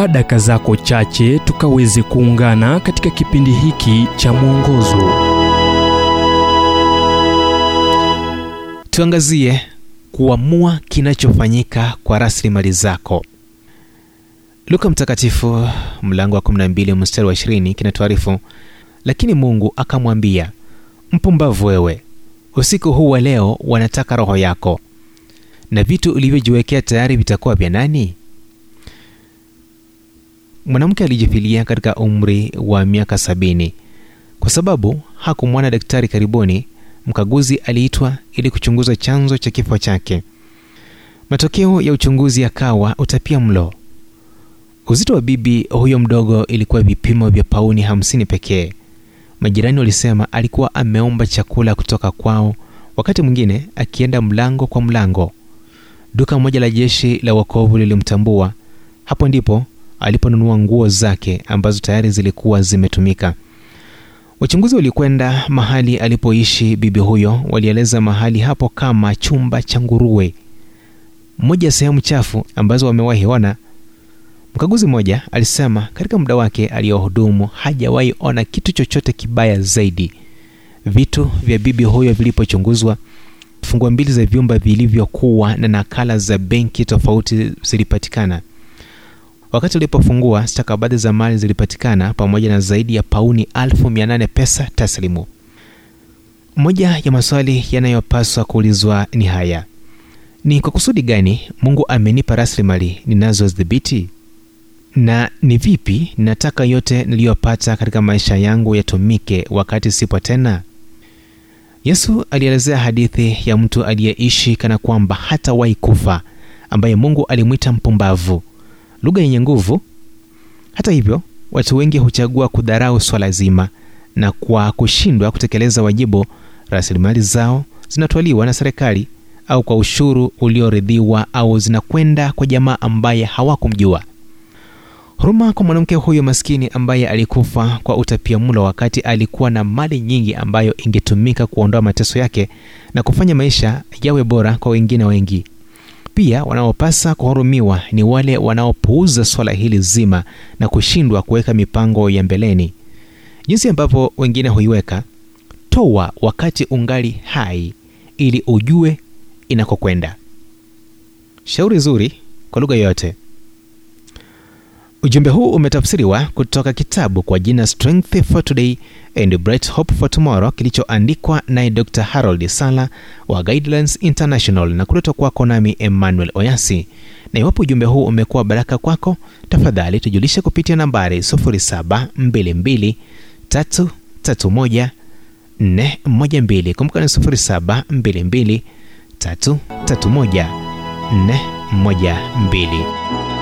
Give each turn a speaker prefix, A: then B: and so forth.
A: chukua daka zako chache tukaweze kuungana katika kipindi hiki cha mwongozo.
B: Tuangazie kuamua kinachofanyika kwa rasilimali zako. Luka mtakatifu mlango wa 12 mstari wa 20 kinatuarifu lakini mungu akamwambia mpumbavu wewe usiku huu wa leo wanataka roho yako. Na vitu ulivyojiwekea tayari vitakuwa vya nani mwanamke alijifilia katika umri wa miaka sabini. Kwa sababu hakumwona daktari karibuni mkaguzi aliitwa ili kuchunguza chanzo cha kifo chake. Matokeo ya uchunguzi yakawa utapia mlo. Uzito wa bibi huyo mdogo ilikuwa vipimo vya pauni hamsini pekee. Majirani walisema alikuwa ameomba chakula kutoka kwao wakati mwingine akienda mlango kwa mlango. Duka moja la jeshi la wokovu lilimtambua. Hapo ndipo aliponunua nguo zake ambazo tayari zilikuwa zimetumika. Wachunguzi walikwenda mahali alipoishi bibi huyo walieleza mahali hapo kama chumba cha nguruwe moja ya sehemu chafu ambazo wamewahi ona. Mkaguzi mmoja alisema katika muda wake aliyohudumu hajawahi ona kitu chochote kibaya zaidi. Vitu vya bibi huyo vilipochunguzwa funguo mbili za vyumba vilivyokuwa na nakala za benki tofauti zilipatikana wakati ulipofungua stakabadhi za mali zilipatikana pamoja na zaidi ya pauni 8 pesa taslimu. Moja ya maswali yanayopaswa kuulizwa ni haya. Ni kwa kusudi gani mungu amenipa rasilimali ninazodhibiti na ni vipi ninataka yote niliyopata katika maisha yangu yatumike wakati sipo tena? Yesu alielezea hadithi ya mtu aliyeishi kana kwamba hatawahi kufa ambaye mungu alimwita mpumbavu lugha yenye nguvu. Hata hivyo watu wengi huchagua kudharau swala zima na kwa kushindwa kutekeleza wajibu rasilimali zao zinatwaliwa na serikali au kwa ushuru ulioridhiwa au zinakwenda kwa jamaa ambaye hawakumjua. Huruma kwa mwanamke huyo maskini ambaye alikufa kwa utapiamlo wakati alikuwa na mali nyingi ambayo ingetumika kuondoa mateso yake na kufanya maisha yawe bora kwa wengine wengi pia wanaopasa kuhurumiwa ni wale wanaopuuza swala hili zima na kushindwa kuweka mipango ya mbeleni. Jinsi ambavyo wengine huiweka toa wakati ungali hai ili ujue inakokwenda. Shauri zuri kwa lugha yoyote ujumbe huu umetafsiriwa kutoka kitabu kwa jina strength for today and bright hope for tomorrow kilichoandikwa naye dr harold sala wa guidelines international na kuletwa kwako nami emmanuel oyasi. Na iwapo ujumbe huu umekuwa baraka kwako tafadhali tujulishe kupitia nambari 722 331 412 kumbuka ni 722 331 412